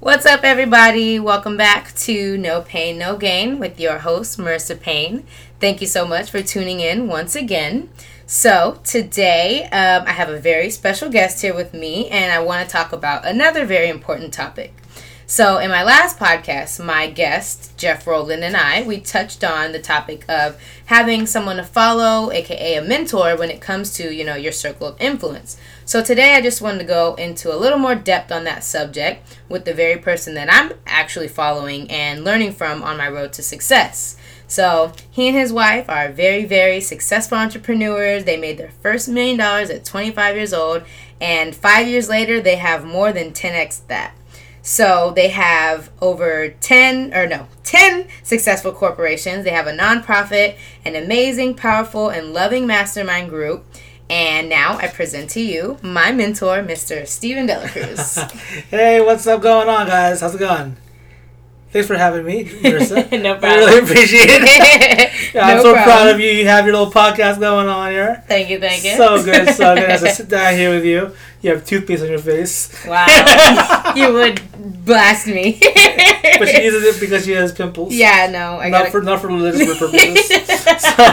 What's up, everybody? Welcome back to No Pain, No Gain with your host, Marissa Payne. Thank you so much for tuning in once again. So, today um, I have a very special guest here with me, and I want to talk about another very important topic. So, in my last podcast, my guest, Jeff Rowland, and I, we touched on the topic of having someone to follow, aka a mentor, when it comes to, you know, your circle of influence. So, today I just wanted to go into a little more depth on that subject with the very person that I'm actually following and learning from on my road to success. So, he and his wife are very, very successful entrepreneurs. They made their first million dollars at 25 years old, and five years later, they have more than 10x that. So they have over 10 or no, 10 successful corporations. They have a nonprofit, an amazing, powerful, and loving mastermind group. And now I present to you my mentor, Mr. Steven Delacruz. hey, what's up going on, guys? How's it going? Thanks for having me, Marissa. no problem. I really appreciate it. Yeah, I'm so problem. proud of you. You have your little podcast going on here. Thank you, thank you. So good, so good. As I sit down here with you, you have toothpaste on your face. wow. you would blast me. But she uses it because she has pimples. Yeah, no, I not gotta for not for religious purposes. so,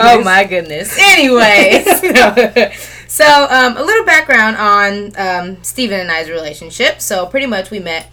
oh my goodness. Anyways, so um, a little background on um, Stephen and I's relationship. So pretty much we met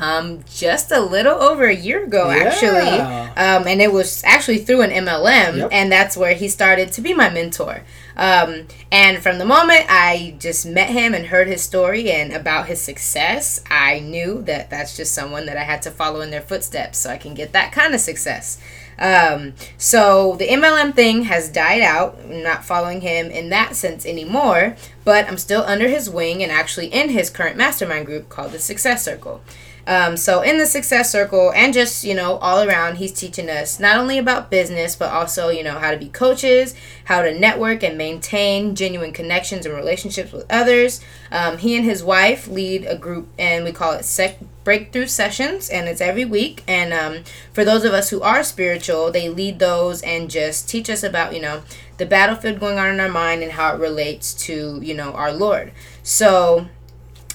um, just a little over a year ago, actually, um, and it was actually through an MLM, Yep. and that's where he started to be my mentor. Um, and from the moment I just met him and heard his story and about his success, I knew that that's just someone that I had to follow in their footsteps so I can get that kind of success. Um, so the MLM thing has died out. I'm not following him in that sense anymore, but I'm still under his wing and actually in his current mastermind group called the Success Circle. Um, so in the success circle and just you know all around he's teaching us not only about business but also you know how to be coaches how to network and maintain genuine connections and relationships with others. Um, he and his wife lead a group and we call it sec- breakthrough sessions and it's every week. And um, for those of us who are spiritual they lead those and just teach us about you know the battlefield going on in our mind and how it relates to you know our lord. So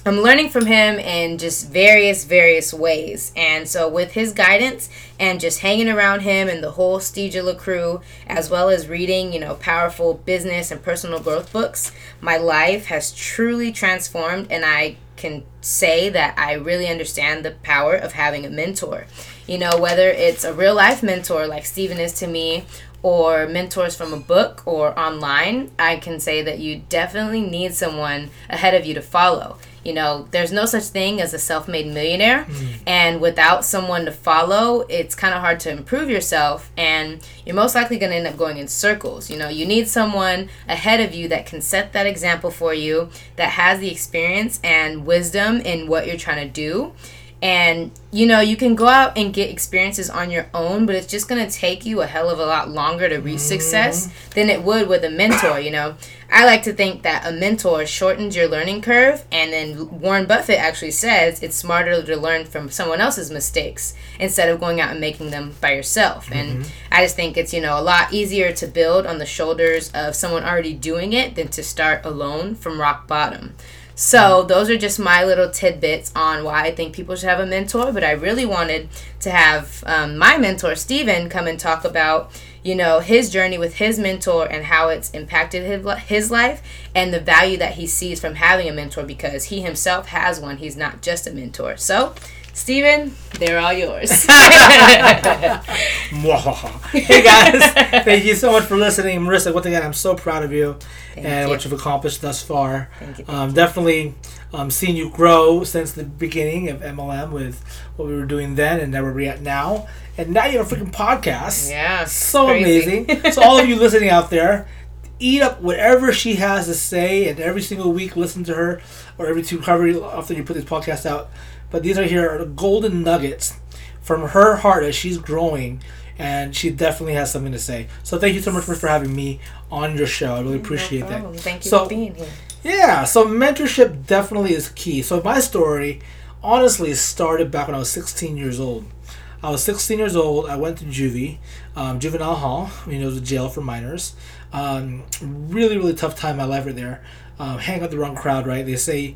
I'm learning from him in just various, various ways. And so, with his guidance and just hanging around him and the whole Stigula crew, as well as reading, you know, powerful business and personal growth books, my life has truly transformed. And I can say that I really understand the power of having a mentor. You know, whether it's a real life mentor like Steven is to me, or mentors from a book or online, I can say that you definitely need someone ahead of you to follow. You know, there's no such thing as a self made millionaire, and without someone to follow, it's kind of hard to improve yourself, and you're most likely going to end up going in circles. You know, you need someone ahead of you that can set that example for you, that has the experience and wisdom in what you're trying to do. And you know, you can go out and get experiences on your own, but it's just gonna take you a hell of a lot longer to reach success mm-hmm. than it would with a mentor. You know, I like to think that a mentor shortens your learning curve, and then Warren Buffett actually says it's smarter to learn from someone else's mistakes instead of going out and making them by yourself. And mm-hmm. I just think it's you know a lot easier to build on the shoulders of someone already doing it than to start alone from rock bottom. So those are just my little tidbits on why I think people should have a mentor. But I really wanted to have um, my mentor Steven come and talk about, you know, his journey with his mentor and how it's impacted his his life and the value that he sees from having a mentor because he himself has one. He's not just a mentor. So, Steven, they're all yours. hey guys, thank you so much for listening, Marissa. Once again, I'm so proud of you Thank and you. what you've accomplished thus far. Thank you, thank Um, definitely um, seen you grow since the beginning of MLM with what we were doing then and where we're at now. And now you have a freaking podcast. Yeah, so crazy. amazing. so all of you listening out there, eat up whatever she has to say, and every single week listen to her, or every two however often you put this podcast out. But these are here are the golden nuggets from her heart as she's growing, and she definitely has something to say. So thank you so much for, for having me on your show. I really appreciate no that. Thank you So- for being here. Yeah, so mentorship definitely is key. So my story, honestly, started back when I was 16 years old. I was 16 years old. I went to juvie, um, juvenile hall. You know, it was a jail for minors. Um, really, really tough time in my life right there. Um, hang out the wrong crowd, right? They say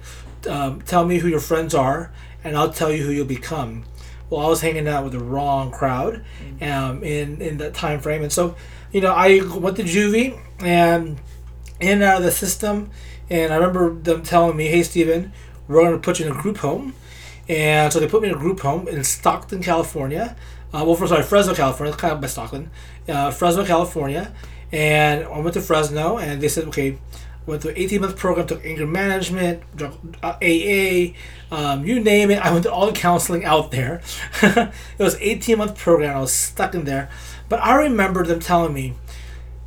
um, tell me who your friends are, and I'll tell you who you'll become. Well, I was hanging out with the wrong crowd um, in in that time frame, and so you know I went to juvie and in and out of the system, and I remember them telling me, "Hey, Steven, we're going to put you in a group home," and so they put me in a group home in Stockton, California. Uh, well, for sorry, Fresno, California, it's kind of by Stockton, uh, Fresno, California, and I went to Fresno, and they said, okay, went through an 18 month program, took anger management, drug, uh, AA, um, you name it. I went to all the counseling out there. it was 18 month program. I was stuck in there. But I remember them telling me,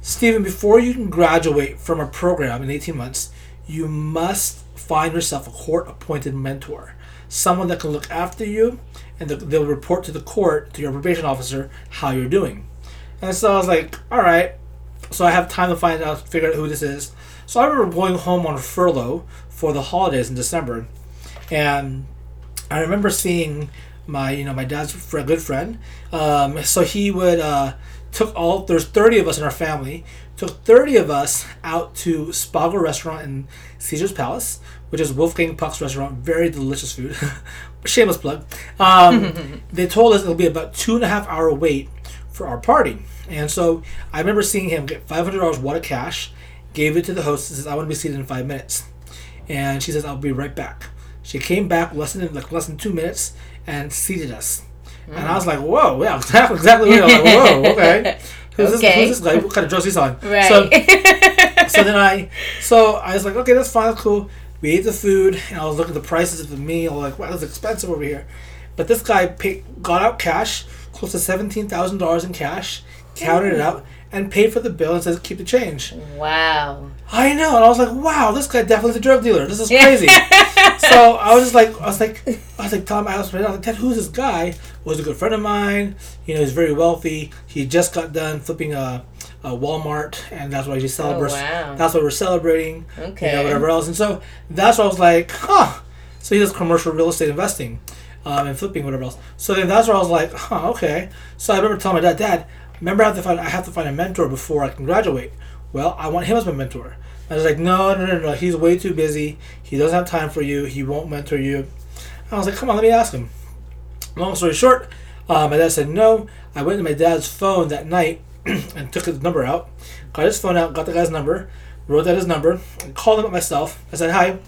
Stephen, before you can graduate from a program in 18 months, you must find yourself a court appointed mentor, someone that can look after you and they'll report to the court, to your probation officer, how you're doing. And so I was like, all right. So I have time to find out, figure out who this is. So I remember going home on furlough for the holidays in December, and I remember seeing my you know my dad's friend, good friend. Um, so he would uh, took all there's thirty of us in our family. Took thirty of us out to Spago restaurant in Caesar's Palace, which is Wolfgang Puck's restaurant. Very delicious food. Shameless plug. Um, they told us it'll be about two and a half hour wait for our party. And so I remember seeing him get five hundred dollars water cash gave it to the host and says, I want to be seated in five minutes. And she says, I'll be right back. She came back less than like less than two minutes and seated us. Mm. And I was like, whoa, yeah, exactly, exactly. I was like, whoa, okay. Who's, okay. This, who's this guy? What kind of drugs he's on? Right. So, so then I, so I was like, okay, that's fine, that's cool. We ate the food, and I was looking at the prices of the meal, like, wow, that's expensive over here. But this guy paid, got out cash, close to seventeen thousand dollars in cash, counted it out, and paid for the bill and says keep the change. Wow. I know, and I was like, wow, this guy definitely is a drug dealer. This is crazy. so I was just like, I was like, I was like, Tom, I was like, Ted, who's this guy? Was a good friend of mine. You know, he's very wealthy. He just got done flipping a, a Walmart, and that's why he celebrates. Oh, wow. That's what we're celebrating. Okay. You know, whatever else, and so that's why I was like, huh. So he does commercial real estate investing. Um, and flipping whatever else. So then that's where I was like, huh, okay. So I remember telling my dad, Dad, remember I have to find I have to find a mentor before I can graduate. Well, I want him as my mentor. I was like, no, no, no, no. He's way too busy. He doesn't have time for you. He won't mentor you. I was like, come on, let me ask him. Long story short, uh, my dad said no. I went to my dad's phone that night and took his number out. Got his phone out, got the guy's number, wrote down his number, called him up myself. I said, hi,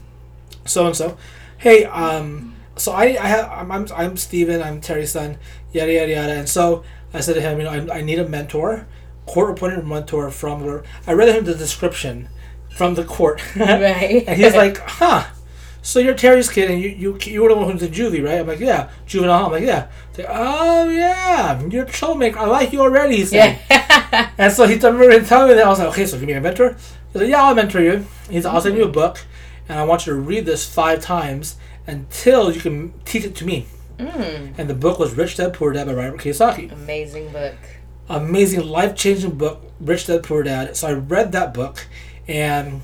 so and so. Hey, um, so I, I have, I'm, I'm, I'm Steven, I'm Terry's son, yada, yada, yada. And so I said to him, you know, I, I need a mentor, court appointed mentor from where I read him the description from the court. right. and he's like, huh. So you're Terry's kid, and you you you were the one who's in juvie, right? I'm like, yeah, juvenile. I'm like, yeah. Like, oh yeah, you're a troublemaker. I like you already. He said. Yeah. and so he told me telling me that I was like, okay, so give me a mentor. He's like, yeah, I'll mentor you. He's, I'll send you a book, and I want you to read this five times until you can teach it to me. Mm. And the book was Rich Dad Poor Dad by Robert Kiyosaki. Amazing book. Amazing, life changing book, Rich Dad Poor Dad. So I read that book, and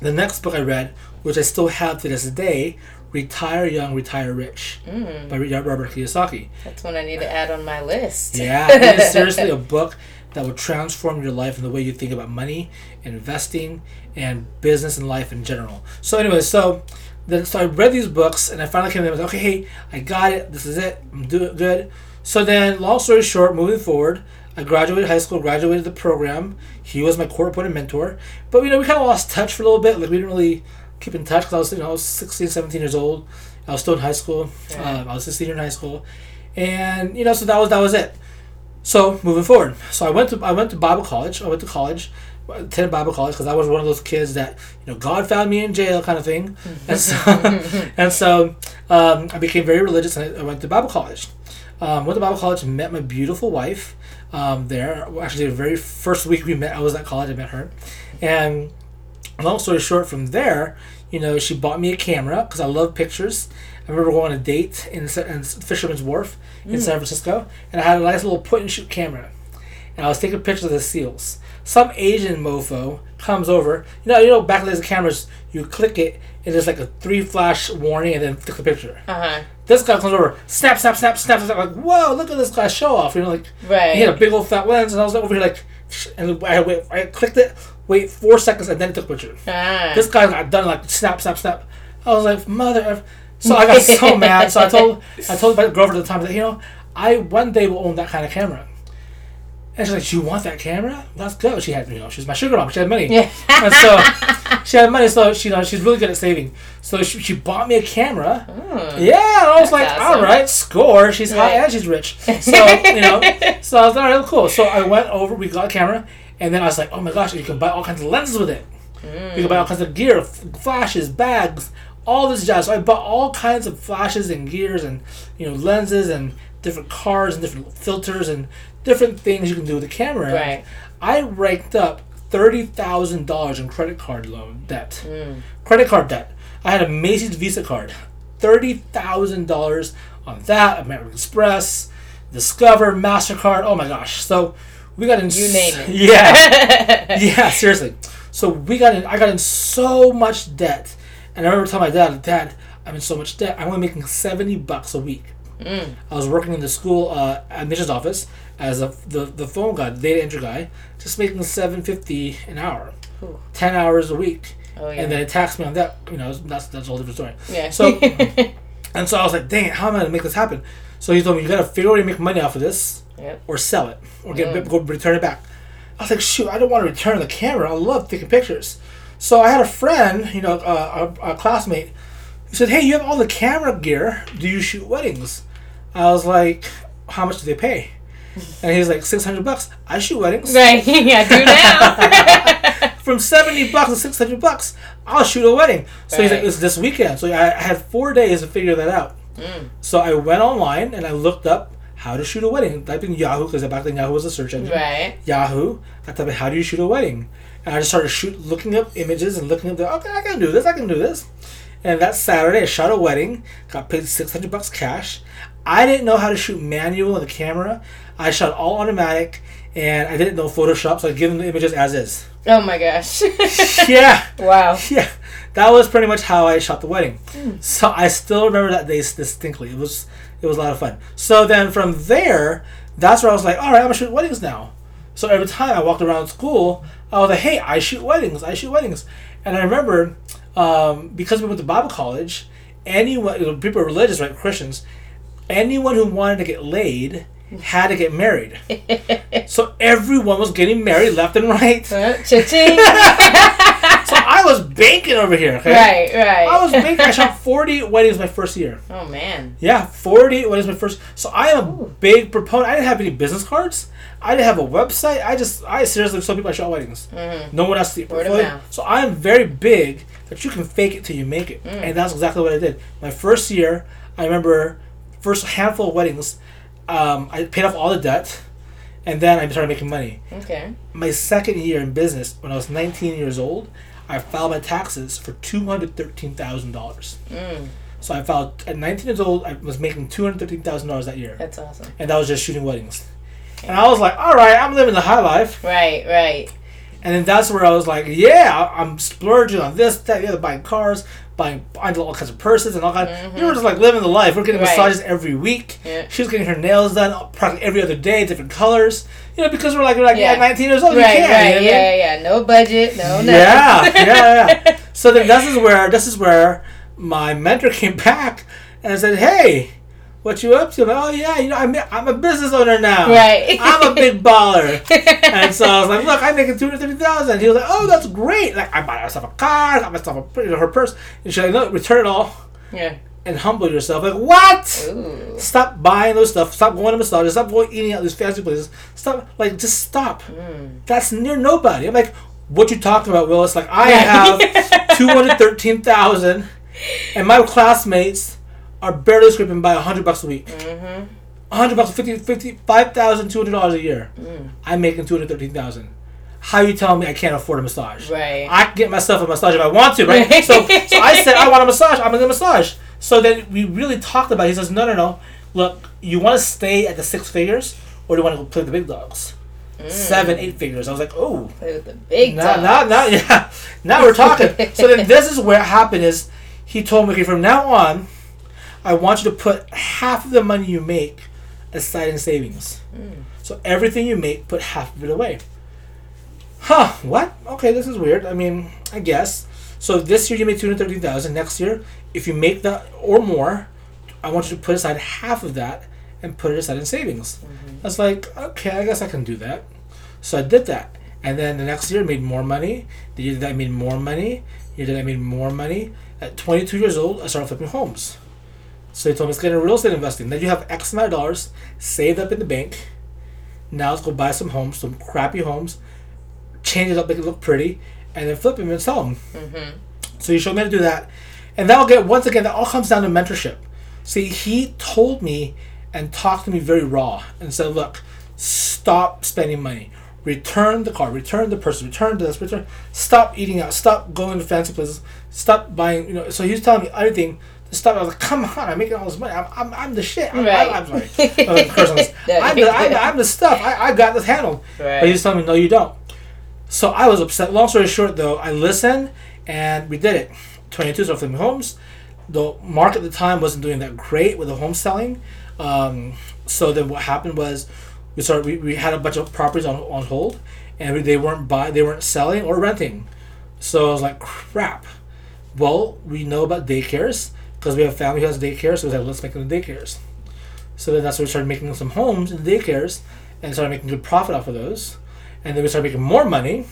the next book I read, which I still have to this day, Retire Young, Retire Rich mm. by Robert Kiyosaki. That's one I need to add on my list. yeah, it is seriously a book that will transform your life and the way you think about money, investing, and business and life in general. So, anyway, so then so I read these books and I finally came to them okay, hey, I got it. This is it. I'm doing good. So then, long story short, moving forward, I graduated high school, graduated the program. He was my court appointed mentor. But you know, we kind of lost touch for a little bit. Like we didn't really keep in touch because I was you know I was 16, 17 years old. I was still in high school. Yeah. Um, I was a senior in high school, and you know, so that was that was it. So moving forward, so I went to I went to Bible college. I went to college attended Bible college because I was one of those kids that you know God found me in jail kind of thing, and so and so um, I became very religious and I went to Bible college. Um, went to Bible college, met my beautiful wife um, there. Actually, the very first week we met, I was at college. I met her, and long story short, from there, you know, she bought me a camera because I love pictures. I remember going on a date in, in Fisherman's Wharf in mm. San Francisco, and I had a nice little point and shoot camera, and I was taking pictures of the seals some Asian mofo comes over. You know, you know, back in those cameras, you click it, and there's like a three flash warning, and then click the picture. Uh-huh. This guy comes over, snap, snap, snap, snap, snap. Like, whoa, look at this guy show off. You know, like right. he had a big old fat lens, and I was like over here like, and I wait, I clicked it, wait four seconds, and then took a picture. Ah. This guy got done like snap, snap, snap. I was like, mother. F-. So I got so mad. So I told I told my girlfriend at the time that you know, I one day will own that kind of camera. And she's like, "You want that camera? That's good." She had, you know, she's my sugar mom. She had money, Yeah. and so she had money. So she, you know, she's really good at saving. So she, she bought me a camera. Mm. Yeah, and I was like, awesome. all right, score. She's hot and she's rich. So you know, so I was like, all right, cool. So I went over. We got a camera, and then I was like, oh my gosh, you can buy all kinds of lenses with it. You can buy all kinds of gear, f- flashes, bags, all this jazz. So I bought all kinds of flashes and gears, and you know, lenses and different cars and different filters and different things you can do with the camera. Right. I ranked up thirty thousand dollars in credit card loan debt. Mm. Credit card debt. I had a Macy's Visa card. Thirty thousand dollars on that. American Express, Discover, Mastercard. Oh my gosh! So we got in. You name it. Yeah, yeah. Seriously. So we got in. I got in so much debt, and I remember telling my dad, "Dad, I'm in so much debt. I'm only making seventy bucks a week." Mm. I was working in the school uh, admissions office as a the, the phone guy, the data entry guy, just making seven fifty an hour, Ooh. ten hours a week, Oh yeah. and then it taxed me on that. You know, that's that's a whole different story. yeah. So, and so I was like, dang how am I gonna make this happen? So he told me you gotta figure out way to make money off of this, Yep. or sell it, or get Mm. go return it back. I was like, shoot, I don't want to return the camera. I love taking pictures. So I had a friend, you know, uh, a, a classmate, who said, hey, you have all the camera gear. Do you shoot weddings? I was like, how much do they pay? And he's like, six hundred bucks. I shoot weddings. right. yeah. Do now. From seventy bucks to six hundred bucks, I'll shoot a wedding. So he's like, it's this weekend. So I, had four days to figure that out. Mm. So I went online and I looked up how to shoot a wedding. Typed in Yahoo because back then Yahoo was a search engine. right. Yahoo. I typed in how do you shoot a wedding, and I just started shoot looking up images and looking up. The, okay, I can do this. I can do this. And that Saturday, I shot a wedding. Got paid six hundred bucks cash. I didn't know how to shoot manual on the camera. I shot all automatic, and I didn't know Photoshop, so I give them the images as is. Oh my gosh. yeah, wow. yeah. That was pretty much how I shot the wedding. So I still remember that day distinctly. It was it was a lot of fun. So then from there, that's where I was like, all right, I'm gonna shoot weddings now. So every time I walked around school, I was like, hey, I shoot weddings. I shoot weddings. And I remember um, because we went to Bible college, anyone people are religious, right? Christians. Anyone who wanted to get laid had to get married. So everyone was getting married left and right. So. I was banking over here. Okay. right. Right. I was big. I shot 40 weddings my first year. oh man. Yeah, 40 weddings my first. So I am a big proponent. I didn't have any business cards. I didn't have a website. I just, I seriously told people I shot weddings. Mhm. No one else to see Word of mouth. So I am very big that you can fake it till you make it. Mm. And that's exactly what I did. My first year, I remember first handful of weddings, um, I paid off all the debt, and then I started making money. Okay. My second year in business, when I was 19 years old, I filed my taxes for $213,000. Mm, So I filed at 19 years old. I was making two hundred thirteen thousand dollars that year, that's awesome. and that was just shooting weddings. And I was like, "All right, I'm living the high life." Right. Right. And then that's where I was like, "Yeah, I'm splurging on this, that, the other, buying cars, buying, buying all kinds of purses and all kinds." We were just like living the life. We're getting Right. massages every week. Yeah. She was getting her nails done practically every other day, different colors. You know, because we're like, we're like, yeah, Yeah. 19 years old, Right. you can. Right. you know what I mean? Yeah. Yeah. No budget. No. Nothing. Yeah, yeah, yeah. So then this is where this is where my mentor came back and said, "Hey, what you up to?" "Oh yeah, you know, I'm I'm a business owner now. Right. I'm a big baller." and so I was like, "Look, I'm making two hundred fifty thousand. He was like, "Oh, that's great. Like I bought myself a car, I got myself a you know, her purse." And she's like, "No, return it all yeah. and humble yourself." Like what? Ooh. Stop buying those stuff. Stop going to massages. Stop going eating at these fancy places. Stop. Like just stop. Mm. That's near nobody. I'm like, what you talking about, Willis? Like I have two hundred thirteen thousand, and my classmates are barely scraping by hundred bucks a week. Mm-hmm. hundred bucks, fifty, fifty, five thousand two hundred dollars a year. Mm. I'm making two hundred thirteen thousand. How you telling me I can't afford a massage? Right. I can get myself a massage if I want to, right? So, so I said I want a massage. I'm gonna get a massage. So then we really talked about. It. He says, no, no, no. Look, you want to stay at the six figures, or do you want to go play the big dogs? Seven, eight figures. I was like, oh, Play with the big now, dogs. now, now, yeah. Now we're talking. so then this is where it happened is he told me, okay, from now on, I want you to put half of the money you make aside in savings. Mm. So everything you make, put half of it away. Huh, what? Okay, this is weird. I mean, I guess. So this year you made two hundred thirty thousand. Next year, if you make that or more, I want you to put aside half of that and put it aside in savings. I was like, okay, I guess I can do that. So I did that, and then the next year I made more money. The year that I made more money. The year that I made more money. At twenty two years old, I started flipping homes. So he told me let's get into real estate investing. Then you have X amount of dollars saved up in the bank. Now let's go buy some homes, some crappy homes, change it up, make it look pretty, and then flip them and sell them. Mm-hmm. So he showed me how to do that, and that'll get once again that all comes down to mentorship. See, he told me and talked to me very raw and said, "Look, stop spending money. Return the car. Return the person. Return this. Return. Stop eating out. Stop going to fancy places. Stop buying. You know." So he was telling me everything to stop. I was like, "Come on, I'm making all this money. I'm, I'm, I'm the shit. I'm, Right. I'm, I'm sorry. Curse on this. No, I'm, the, I'm, the, I'm the stuff. I, I got this handled." Right. But he was telling me, "No, you don't." So I was upset. Long story short, though, I listened and we did it. 22 started flipping homes. The market at the time wasn't doing that great with the home selling. Um, so then what happened was we started. We, we had a bunch of properties on, on hold, and we, they weren't buy they weren't selling or renting. So I was like, crap. Well, we know about daycares because we have family who has daycare. So we said, let's make them daycares. So then that's when we started making some homes in daycares and started making good profit off of those. And then we started making more money.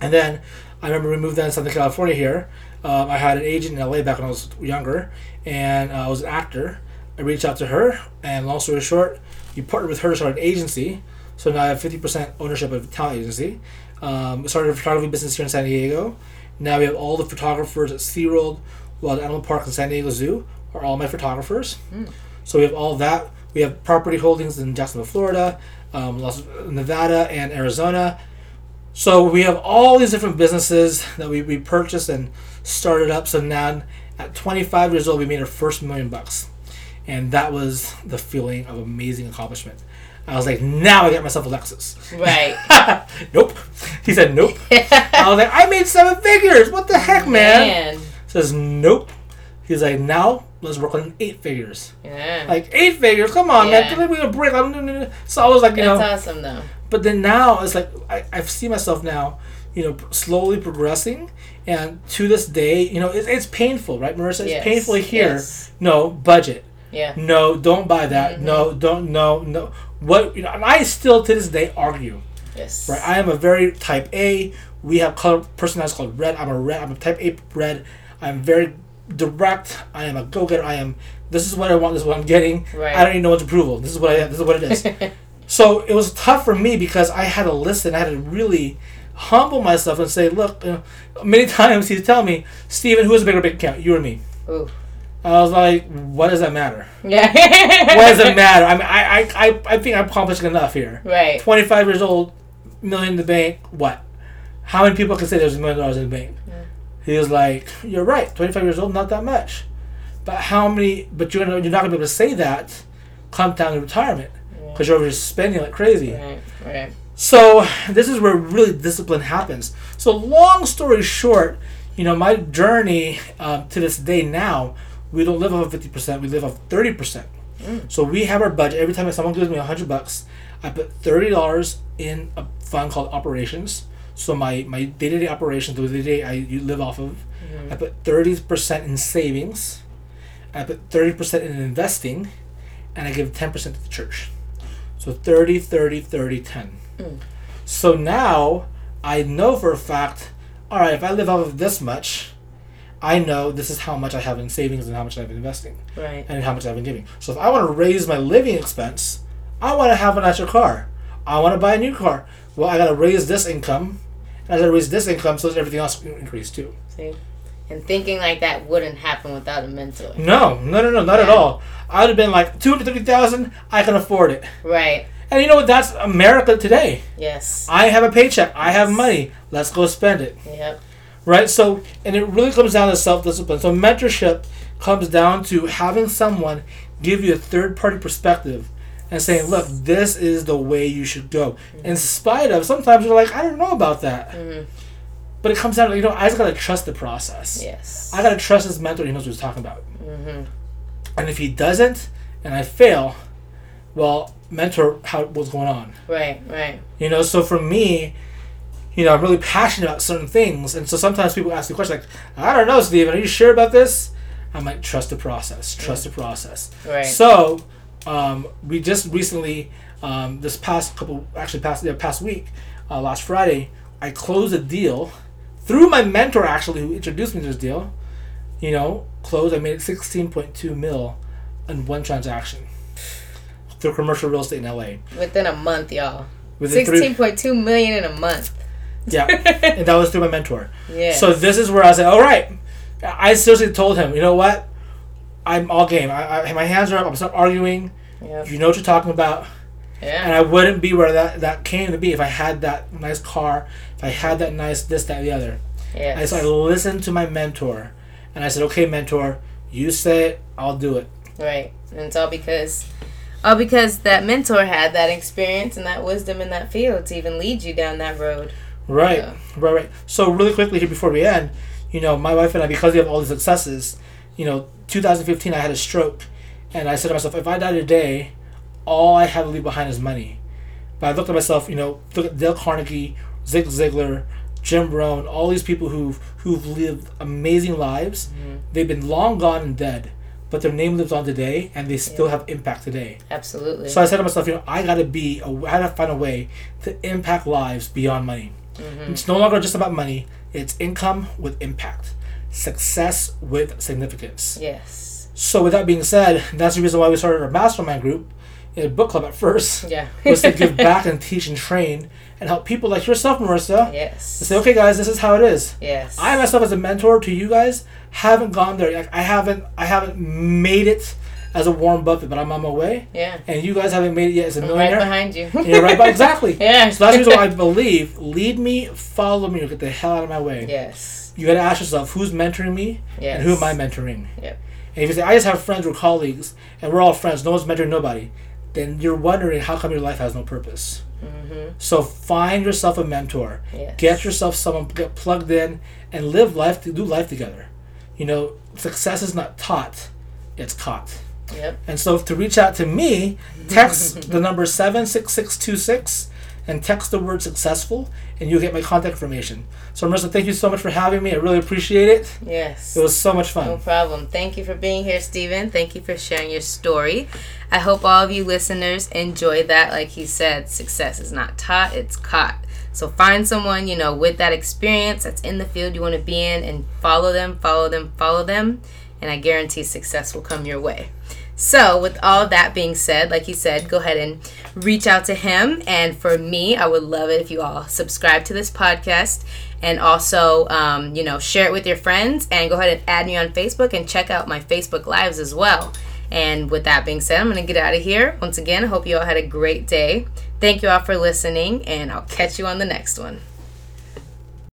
And then I remember we moved down to Southern California here. Um, I had an agent in LA back when I was younger, and uh, I was an actor. I reached out to her, and long story short, we partnered with her to start an agency. So now I have 50% ownership of a talent agency. Um, we started a photography business here in San Diego. Now we have all the photographers at SeaWorld, Wild Animal Park, and San Diego Zoo are all my photographers. So we have all that. We have property holdings in Jacksonville, Florida, um, Las Nevada, and Arizona. So we have all these different businesses that we, we purchased and started up. So now at 25 years old, we made our first million bucks. And that was the feeling of amazing accomplishment. I was like, now I got myself a Lexus. Right. nope. He said, nope. I was like, I made seven figures. What the heck, man? Man. Says, nope. He's like, now let's work on eight figures. Yeah. Like, eight figures? Come on, Yeah. man. Give me a break. I don't, so I was like, you know. That's awesome, though. But then now it's like I, I see myself now, you know, slowly progressing, and to this day, you know, it's, it's painful, right, Marissa? It's Yes, painful here. yes. No budget. Yeah. No, don't buy that. Mm-hmm. No, don't. No, no. What you know? And I still to this day argue. Yes. Right. I am a very type A. We have color personalities called red. I'm a red. I'm a type A red. I'm very direct. I am a go getter. I am. This is what I want. This is what I'm getting. Right. I don't need no one's approval. This is what I. This is what it is. So it was tough for me because I had to listen. I had to really humble myself and say, look, you know, many times he's telling me, steven who's a bigger bank account, you or me? Ooh. I was like, what does that matter? Yeah. What does it matter? I mean, I, I, I, I think I'm accomplishing enough here. Right. 25 years old, million in the bank, what? How many people can say there's a million dollars in the bank? He was like, you're right, 25 years old, not that much. But how many, but you're, gonna, you're not going to be able to say that come down to retirement because you're just spending like crazy. Right. Right. So this is where really discipline happens. So long story short, you know, my journey um, to this day now, we don't live off of fifty percent. We live off thirty percent. So we have our budget. Every time someone gives me a hundred bucks, I put thirty dollars in a fund called operations. So my my day to day operations, the day to day I you live off of, mm-hmm. I put thirty percent in savings. I put thirty percent in investing, and I give ten percent to the church. So 30, 30, 30, 10. Mm. So now I know for a fact, all right, if I live off of this much, I know this is how much I have in savings and how much I've been investing Right. and how much I've been giving. So if I want to raise my living expense, I want to have a nicer car. I want to buy a new car. Well, I got to raise this income. And I raise this income so everything else can increase too. See? And thinking like that wouldn't happen without a mentor. No, no, no, no, not at all. I would have been like, 230000 I can afford it. Right. And you know what? That's America today. Yes. I have a paycheck. I have money. Let's go spend it. Yep. Right? So, and it really comes down to self discipline. So, mentorship comes down to having someone give you a third party perspective and saying, look, this is the way you should go. In spite of, sometimes you're like, I don't know about that. Mhm. But it comes down to, you know, I just got to trust the process. Yes. I got to trust this mentor. He knows what he's talking about. Mm-hmm. And if he doesn't, and I fail, well, mentor, how what's going on? Right. Right. You know, so for me, you know, I'm really passionate about certain things. And so sometimes people ask me questions like, I don't know, Steven, are you sure about this? I'm like, trust the process, trust the process. Right. So um, we just recently, um, this past couple, actually past the past week, uh, last Friday, I closed a deal through my mentor actually who introduced me to this deal. You know, closed. I made 16.2 mil in one transaction through commercial real estate in LA. Within a month, y'all. Within Sixteen point two million in a month. Yeah, and that was through my mentor. Yeah. So this is where I said, all right. I seriously told him, you know what? I'm all game. I, I, my hands are up. I'm stop arguing. Yep. You know what you're talking about. Yeah. And I wouldn't be where that, that came to be if I had that nice car, if I had that nice this, that, the other. And Yes. so I listened to my mentor. And I said, okay, mentor, you say it, I'll do it. Right. And it's all because all because that mentor had that experience and that wisdom in that field to even lead you down that road. Right, Yeah. right, right. So really quickly here before we end, you know, my wife and I, because we have all these successes, you know, 2015 I had a stroke, and I said to myself, if I die today, all I have to leave behind is money. But I looked at myself, you know, look at Dale Carnegie, Zig Ziglar, Jim Rohn, all these people who've who've lived amazing lives. Mm-hmm. They've been long gone and dead, but their name lives on today, and they still have impact today. Absolutely. So I said to myself, you know, I gotta be, a, I gotta find a way to impact lives beyond money. Mm-hmm. It's no longer just about money. It's income with impact, success with significance. yes. So with that being said, that's the reason why we started our mastermind group, in a book club at first, Yeah. was to give back and teach and train and help people like yourself, Marissa. yes. To say, okay, guys, this is how it is. yes. I myself, as a mentor to you guys, haven't gone there. Like, I haven't, I haven't made it as a Warren Buffett, but I'm on my way. yeah. And you guys haven't made it yet as a I'm millionaire. right behind you. You're right, about exactly. Yeah. So that's the reason why I believe lead me, follow me, or get the hell out of my way. yes. You got to ask yourself who's mentoring me Yes. and who am I mentoring. Yep. And if you say I just have friends or colleagues and we're all friends, no one's mentoring nobody, then you're wondering how come your life has no purpose. Mm-hmm. So find yourself a mentor. Yes. Get yourself someone get plugged in and live life do life together. You know, success is not taught, it's caught. Yep. And so to reach out to me, text the number 76626 and text the word successful and you'll get my contact information. So Marissa, thank you so much for having me. I really appreciate it. Yes. It was so much fun. No problem. Thank you for being here, Stephen. Thank you for sharing your story. I hope all of you listeners enjoy that. Like he said, success is not taught, it's caught. So find someone, you know, with that experience that's in the field you want to be in and follow them, follow them, follow them, and I guarantee success will come your way. So, with all that being said, like he said, go ahead and reach out to him. And for me, I would love it if you all subscribe to this podcast and also, um, you know, share it with your friends and go ahead and add me on Facebook and check out my Facebook Lives as well. And with that being said, I'm going to get out of here. Once again, I hope you all had a great day. Thank you all for listening, and I'll catch you on the next one.